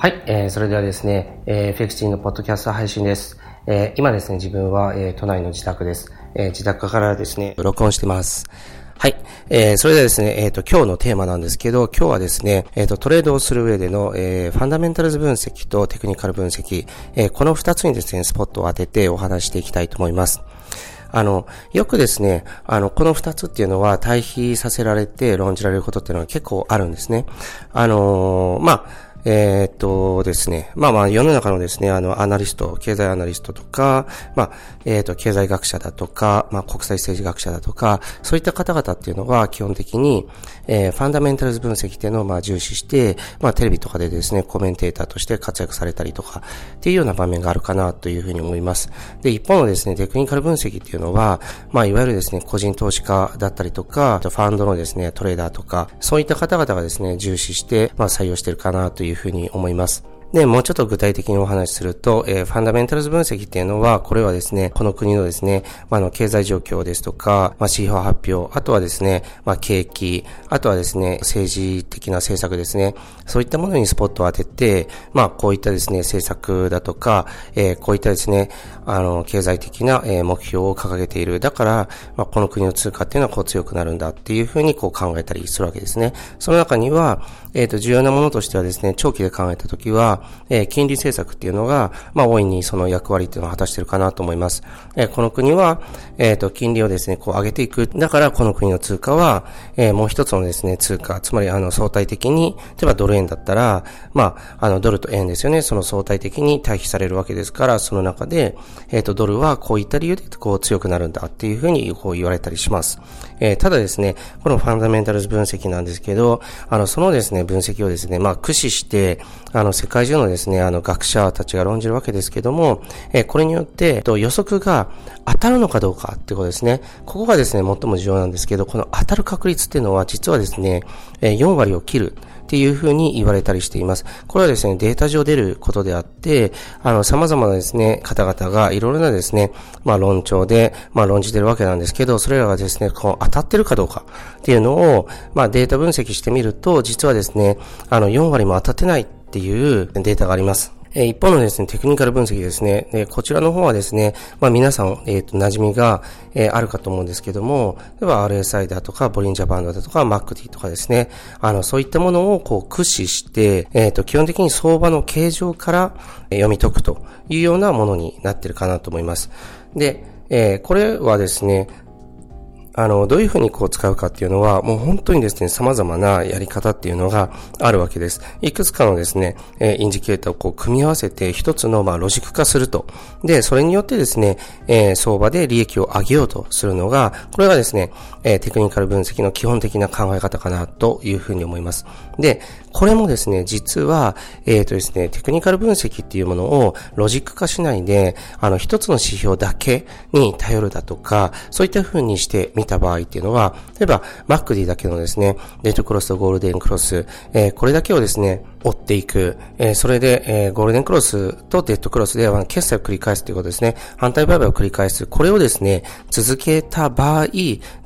はい、えー、それではですね、えー、FX 人のポッドキャスト配信です。えー、今ですね、自分は、えー、都内の自宅です。えー、自宅からですね、録音してます。はい。えー、それではですね、えっ、ー、と、今日のテーマなんですけど、今日はですね、えっ、ー、と、トレードをする上での、えー、ファンダメンタルズ分析とテクニカル分析、えー、この二つにですね、スポットを当ててお話していきたいと思います。あの、よくですね、あの、この二つっていうのは対比させられて論じられることっていうのは結構あるんですね。あのー、まあ、えー、っとですね、まあまあ世の中のですね、あの、アナリスト、経済アナリストとか、まあ、えー、っと、経済学者だとか、まあ国際政治学者だとか、そういった方々っていうのは基本的に、えー、ファンダメンタルズ分析っていうのをまあ重視して、まあテレビとかでですね、コメンテーターとして活躍されたりとか、っていうような場面があるかなというふうに思います。で、一方のですね、テクニカル分析っていうのは、まあいわゆるですね、個人投資家だったりとか、ファンドのですね、トレーダーとか、そういった方々がですね、重視して、まあ採用してるかなというふうに思います。で、もうちょっと具体的にお話しすると、えー、ファンダメンタルズ分析っていうのは、これはですね、この国のですね、まあ、の、経済状況ですとか、まあ、指標発表、あとはですね、まあ、景気、あとはですね、政治的な政策ですね、そういったものにスポットを当てて、まあ、こういったですね、政策だとか、えー、こういったですね、あの、経済的な、え、目標を掲げている。だから、まあ、この国の通貨っていうのはこう強くなるんだっていうふうにこう考えたりするわけですね。その中には、えっ、ー、と、重要なものとしてはですね、長期で考えたときは、えー、金利政策っていうのが、まあ、大いにその役割っていうのを果たしているかなと思います。えー、この国は、えっ、ー、と、金利をですね、こう上げていく。だから、この国の通貨は、えー、もう一つのですね、通貨、つまり、あの、相対的に、例えばドル円だったら、まあ、あの、ドルと円ですよね、その相対的に対比されるわけですから、その中で、えっ、と、ドルはこういった理由で、こう強くなるんだっていうふうに、こう言われたりします。えただですね、このファンダメンタルズ分析なんですけど、あの、そのですね、分析をですね、まあ、駆使して、あの、世界中のですね、あの、学者たちが論じるわけですけども、え、これによって、えっと、予測が当たるのかどうかってことですね。ここがですね、最も重要なんですけど、この当たる確率っていうのは、実はですね、え、4割を切る。っていうふうに言われたりしています。これはですね、データ上出ることであって、あの、様々なですね、方々がいろいろなですね、まあ論調で、まあ論じてるわけなんですけど、それらがですね、こう当たってるかどうかっていうのを、まあデータ分析してみると、実はですね、あの、4割も当たってないっていうデータがあります。え一方のですね、テクニカル分析ですね。でこちらの方はですね、まあ皆さん、えっ、ー、と、馴染みが、えー、あるかと思うんですけども、例えば RSI だとか、ボリンジャーバンドだとか、MACD とかですね、あの、そういったものをこう駆使して、えっ、ー、と、基本的に相場の形状からえ読み解くというようなものになってるかなと思います。で、えこれはですね、あの、どういうふうにこう使うかっていうのは、もう本当にですね、様々なやり方っていうのがあるわけです。いくつかのですね、えインジケーターをこう組み合わせて一つのまあロジック化すると。で、それによってですね、えー、相場で利益を上げようとするのが、これがですね、えー、テクニカル分析の基本的な考え方かなというふうに思います。で、これもですね、実は、えっ、ー、とですね、テクニカル分析っていうものをロジック化しないで、あの、一つの指標だけに頼るだとか、そういったふうにして見た場合っていうのは、例えば、 MACDだけのですね、デッドクロスとゴールデンクロス、えー、これだけをですね、追っていく。えー、それで、えー、ゴールデンクロスとデッドクロスでは決済を繰り返すということですね。反対売買を繰り返す。これをですね、続けた場合、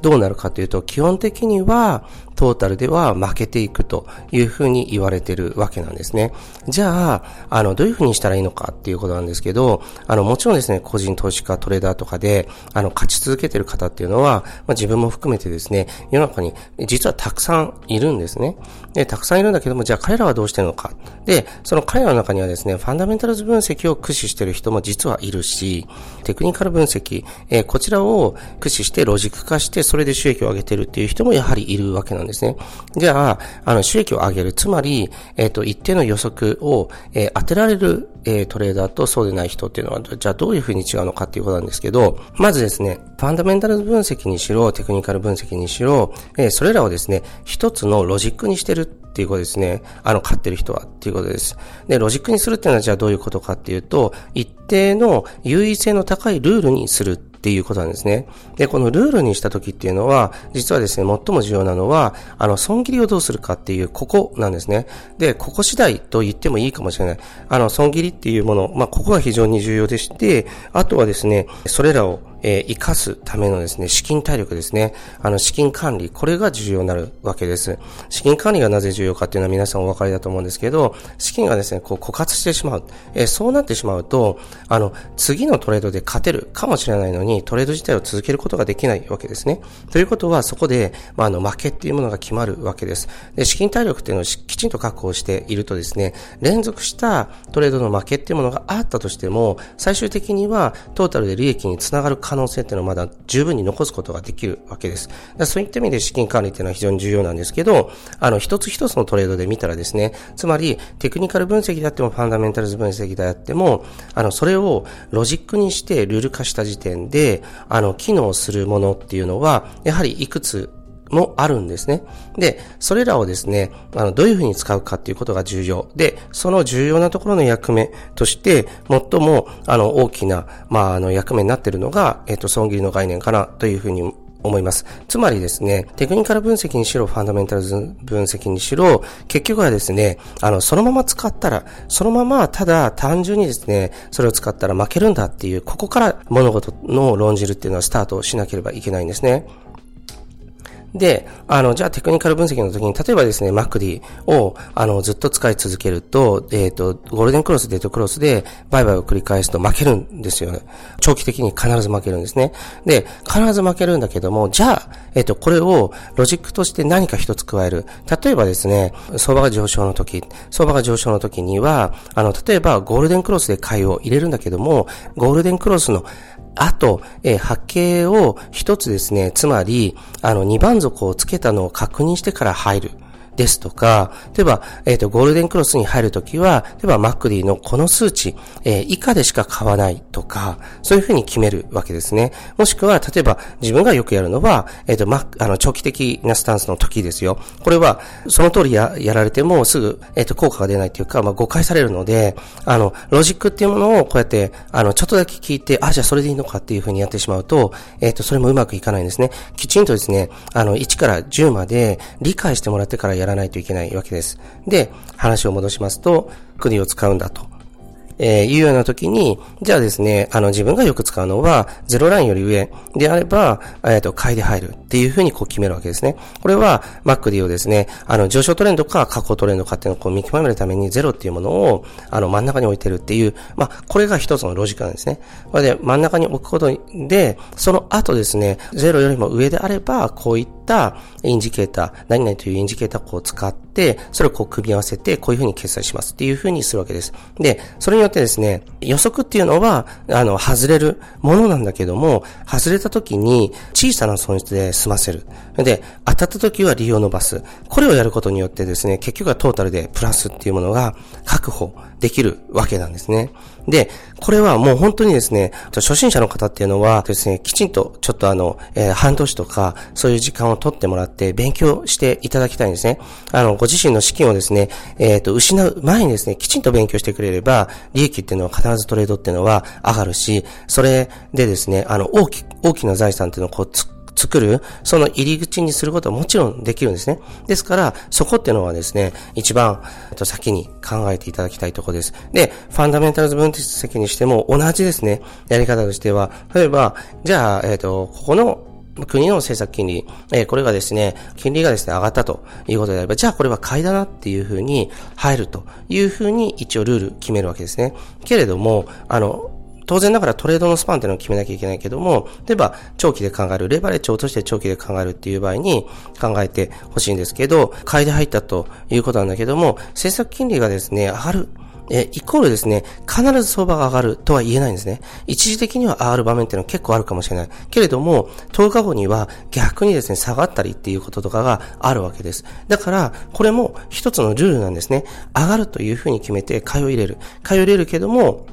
どうなるかというと、基本的には、トータルでは負けていくというふうに言われてるわけなんですね。じゃあ、あの、どういうふうにしたらいいのかっていうことなんですけど、あの、もちろんですね、個人投資家、トレーダーとかで、あの、勝ち続けてる方っていうのは、まあ、自分も含めてですね、世の中に実はたくさんいるんですね。で、たくさんいるんだけども、じゃあ彼らはどうしてるのか。で、その彼らの中にはですね、ファンダメンタルズ分析を駆使してる人も実はいるし、テクニカル分析、えー、こちらを駆使してロジック化して、それで収益を上げてるっていう人もやはりいるわけなんですね。じゃあ、あの、収益を上げる。つまり、えっ、ー、と、一定の予測を、えー、当てられる、えー、トレーダーとそうでない人っていうのは、じゃあどういうふうに違うのかっていうことなんですけど、まずですね、ファンダメンタル分析にしろ、テクニカル分析にしろ、え、それらをですね、一つのロジックにしてるっていうことですね。あの、買ってる人はっていうことです。で、ロジックにするっていうのはじゃあどういうことかっていうと、一定の優位性の高いルールにするっていうことなんですね。で、このルールにした時っていうのは、実はですね、最も重要なのは、あの、損切りをどうするかっていう、ここなんですね。で、ここ次第と言ってもいいかもしれない。あの、損切りっていうもの、まあ、ここが非常に重要でして、あとはですね、それらをえー、生かすためのですね、資金体力ですね。あの、資金管理、これが重要になるわけです。資金管理がなぜ重要かっていうのは皆さんお分かりだと思うんですけど、資金がですね、こう枯渇してしまう。えー、そうなってしまうと、あの、次のトレードで勝てるかもしれないのに、トレード自体を続けることができないわけですね。ということは、そこで、まあ、あの、負けっていうものが決まるわけです。で、資金体力っていうのをきちんと確保しているとですね、連続したトレードの負けっていうものがあったとしても、最終的にはトータルで利益につながる可能性っていうのはまだ十分に残すことができるわけです。そういった意味で資金管理っていうのは非常に重要なんですけど、あの、一つ一つのトレードで見たらですね、つまり、テクニカル分析であっても、ファンダメンタルズ分析であっても、あの、それをロジックにしてルール化した時点で、あの、機能するものっていうのは、やはりいくつもあるんですね。で、それらをですね、あの、どういうふうに使うかっていうことが重要。で、その重要なところの役目として、最も、あの、大きな、まあ、あの、役目になっているのが、えっ、と、損切りの概念かなというふうに思います。つまりですね、テクニカル分析にしろ、ファンダメンタルズ分析にしろ、結局はですね、あの、そのまま使ったら、そのままただ単純にですね、それを使ったら負けるんだっていう、ここから物事の論じるっていうのはスタートしなければいけないんですね。で、あの、じゃあテクニカル分析の時に、例えばですね、マクディを、あの、ずっと使い続けると、えっ、ー、と、ゴールデンクロス、デッドクロスで、売買を繰り返すと負けるんですよね。長期的に必ず負けるんですね。で、必ず負けるんだけども、じゃあ、えっ、ー、と、これをロジックとして何か一つ加える。例えばですね、相場が上昇の時、相場が上昇の時には、あの、例えばゴールデンクロスで買いを入れるんだけども、ゴールデンクロスのあと、えー、波形を一つですね、つまり、あの、二番底をつけたのを確認してから入る。ですとか、例えば、えっ、ー、と、ゴールデンクロスに入るときは、例えばマックディのこの数値、えー、以下でしか買わないとか、そういうふうに決めるわけですね。もしくは、例えば、自分がよくやるのは、えっ、ー、と、ま、あの、長期的なスタンスの時ですよ。これは、その通りや、やられてもすぐ、えっ、と、効果が出ないというか、まあ、誤解されるので、あの、ロジックっていうものをこうやって、あの、ちょっとだけ聞いて、あ、じゃあそれでいいのかっていうふうにやってしまうと、えっ、と、それもうまくいかないんですね。きちんとですね、あの、1から10まで理解してもらってからややらないといけないわけです。で、話を戻しますと、国を使うんだと。えー、いうような時に、じゃあですね、あの、自分がよく使うのは、ゼロラインより上であれば、えっ、ー、と、買いで入るっていうふうにこう決めるわけですね。これは、マックディをですね、あの、上昇トレンドか下降トレンドかっていうのをこう見極めるためにゼロっていうものを、あの、真ん中に置いてるっていう、まあ、これが一つのロジックなんですね。これで、真ん中に置くことで、その後ですね、ゼロよりも上であれば、こういったたインジケーター、何々というインジケーターをこう使って、それをこう組み合わせて、こういうふうに決済しますっていうふうにするわけです。で、それによってですね、予測っていうのは、あの、外れるものなんだけども、外れた時に小さな損失で済ませる。で、当たった時は利用伸ばす。これをやることによってですね、結局はトータルでプラスっていうものが確保できるわけなんですね。で、これはもう本当にですね、初心者の方っていうのはですね、きちんとちょっとあの、えー、半年とか、そういう時間をを取ってもらって勉強していただきたいんですね。あの、ご自身の資金をですね、えっ、ー、と、失う前にですね、きちんと勉強してくれれば、利益っていうのは必ずトレードっていうのは上がるし、それでですね、あの、大き、大きな財産っていうのをこう、作る、その入り口にすることはもちろんできるんですね。ですから、そこっていうのはですね、一番、えっと先に考えていただきたいところです。で、ファンダメンタルズ分析にしても同じですね、やり方としては、例えば、じゃあ、えっ、と、ここの国の政策金利、えー、これがですね、金利がですね、上がったということであれば、じゃあこれは買いだなっていうふうに入るというふうに一応ルール決めるわけですね。けれども、あの、当然ながらトレードのスパンっていうのを決めなきゃいけないけども、例えば長期で考える、レバレッジを落として長期で考えるっていう場合に考えてほしいんですけど、買いで入ったということなんだけども、政策金利がですね、上がる。え、イコールですね、必ず相場が上がるとは言えないんですね。一時的には上がる場面っていうのは結構あるかもしれない。けれども、10日後には逆にですね、下がったりっていうこととかがあるわけです。だから、これも一つのルールなんですね。上がるというふうに決めて買いを入れる。買いを入れるけども、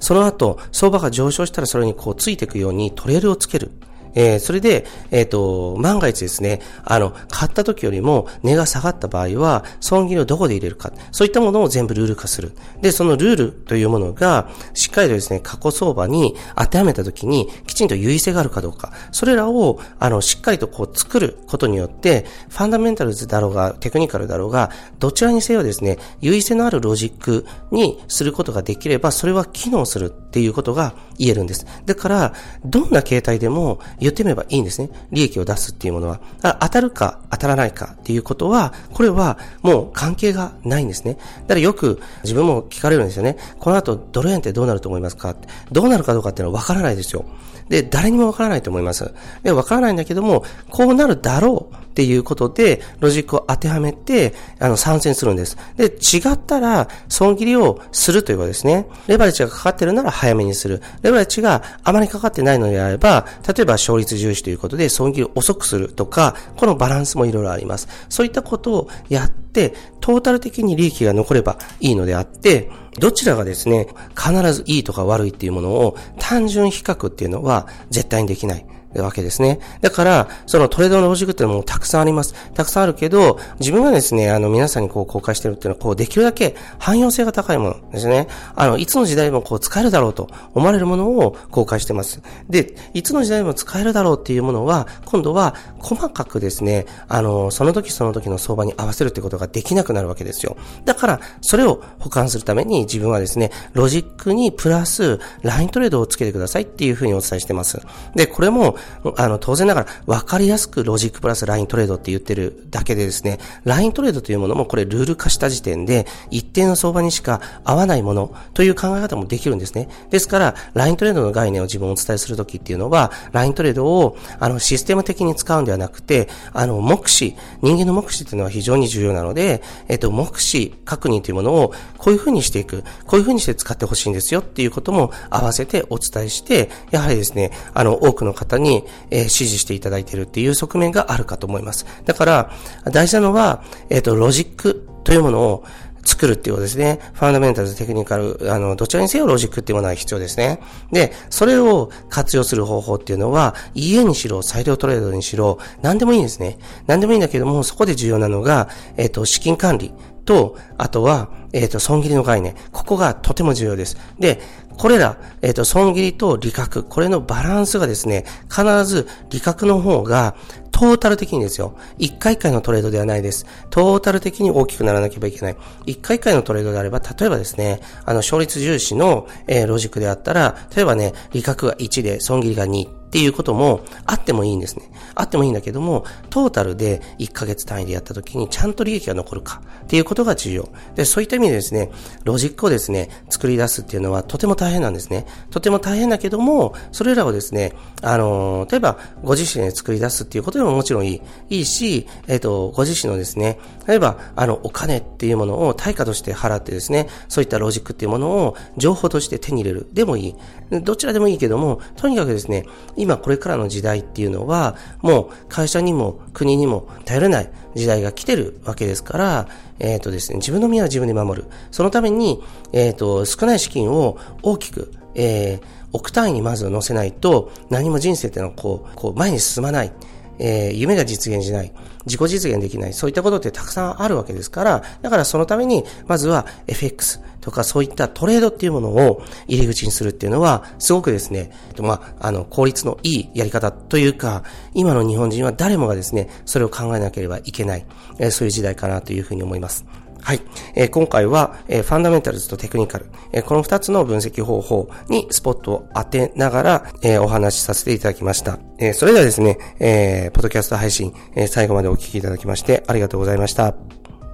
その後、相場が上昇したらそれにこうついていくようにトレールをつける。えー、それで、えっ、ー、と、万が一ですね、あの、買った時よりも値が下がった場合は、損切りをどこで入れるか、そういったものを全部ルール化する。で、そのルールというものが、しっかりとですね、過去相場に当てはめた時に、きちんと優位性があるかどうか、それらを、あの、しっかりとこう作ることによって、ファンダメンタルズだろうが、テクニカルだろうが、どちらにせよですね、優位性のあるロジックにすることができれば、それは機能するっていうことが言えるんです。だから、どんな形態でも言ってみればいいんですね。利益を出すっていうものは。当たるか当たらないかっていうことは、これはもう関係がないんですね。だからよく自分も聞かれるんですよね。この後ドル円ってどうなると思いますかどうなるかどうかっていうのはわからないですよ。で、誰にもわからないと思います。で、わからないんだけども、こうなるだろうっていうことで、ロジックを当てはめて、あの、参戦するんです。で、違ったら、損切りをするということですね。レバレッジがかかってるなら早めにする。レバレッジがあまりかかってないのであれば、例えば勝率重視ということで、損切りを遅くするとか、このバランスもいろいろあります。そういったことをやって、トータル的に利益が残ればいいのであって、どちらがですね、必ずいいとか悪いっていうものを単純比較っていうのは絶対にできない。わけですね。だから、そのトレードのロジックっていうのもたくさんあります。たくさんあるけど、自分がですね、あの、皆さんにこう公開してるっていうのは、こう、できるだけ汎用性が高いものですね。あの、いつの時代もこう、使えるだろうと思われるものを公開してます。で、いつの時代も使えるだろうっていうものは、今度は細かくですね、あの、その時その時の相場に合わせるってことができなくなるわけですよ。だから、それを補完するために自分はですね、ロジックにプラス、ライントレードをつけてくださいっていうふうにお伝えしてます。で、これも、あの、当然ながら分かりやすくロジックプラスライントレードって言ってるだけでですね、ライントレードというものもこれルール化した時点で一定の相場にしか合わないものという考え方もできるんですね。ですから、ライントレードの概念を自分お伝えするときっていうのは、ライントレードをあのシステム的に使うんではなくて、あの目視、人間の目視っていうのは非常に重要なので、えっと、目視確認というものをこういうふうにしていく、こういうふうにして使ってほしいんですよっていうことも合わせてお伝えして、やはりですね、あの、多くの方に、にえー、支持していただいているっていう側面があるかと思います。だから、大事なのは、えっ、ー、と、ロジックというものを作るっていうことですね。ファンダメンタルズ、テクニカル、あの、どちらにせよロジックっていうものは必要ですね。で、それを活用する方法っていうのは、EA にしろ、裁量トレードにしろ、何でもいいんですね。何でもいいんだけども、そこで重要なのが、えっ、ー、と、資金管理と、あとは、えっ、ー、と、損切りの概念。ここがとても重要です。で、これら、えっ、ー、と、損切りと利確、これのバランスがですね、必ず利確の方がトータル的にですよ。一回一回のトレードではないです。トータル的に大きくならなければいけない。一回一回のトレードであれば、例えばですね、あの、勝率重視の、えー、ロジックであったら、例えばね、利確が1で損切りが2。っていうこともあってもいいんですね。あってもいいんだけども、トータルで1ヶ月単位でやった時にちゃんと利益が残るかっていうことが重要。で、そういった意味でですね、ロジックをですね、作り出すっていうのはとても大変なんですね。とても大変だけども、それらをですね、あの、例えばご自身で作り出すっていうことでももちろんいい。いいし、えっ、ー、と、ご自身のですね、例えば、あの、お金っていうものを対価として払ってですね、そういったロジックっていうものを情報として手に入れる。でもいい。どちらでもいいけども、とにかくですね、今これからの時代っていうのは、もう会社にも国にも頼れない時代が来てるわけですから、えっ、ー、とですね、自分の身は自分で守る。そのために、えっ、ー、と、少ない資金を大きく、えー、億単位にまず乗せないと、何も人生ってのはこう、こう前に進まない。えー、夢が実現しない。自己実現できない。そういったことってたくさんあるわけですから、だからそのために、まずは FX とかそういったトレードっていうものを入り口にするっていうのは、すごくですね、まあ、あの、効率のいいやり方というか、今の日本人は誰もがですね、それを考えなければいけない、えー、そういう時代かなというふうに思います。はい。えー、今回は、えー、ファンダメンタルズとテクニカル、えー、この二つの分析方法にスポットを当てながら、えお話しさせていただきました。えそれではですね、えポッドキャスト配信、え最後までお聞きいただきましてありがとうございました。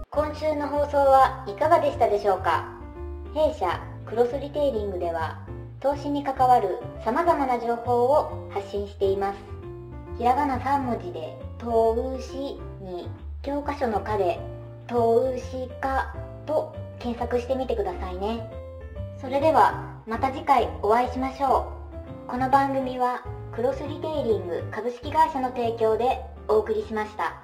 今週の放送はいかがでしたでしょうか？弊社クロスリテイリングでは投資に関わる様々な情報を発信しています。ひらがな3文字で投資に教科書の課で投資家と検索してみてくださいね。それではまた次回お会いしましょう。この番組はクロスリテイリング株式会社の提供でお送りしました。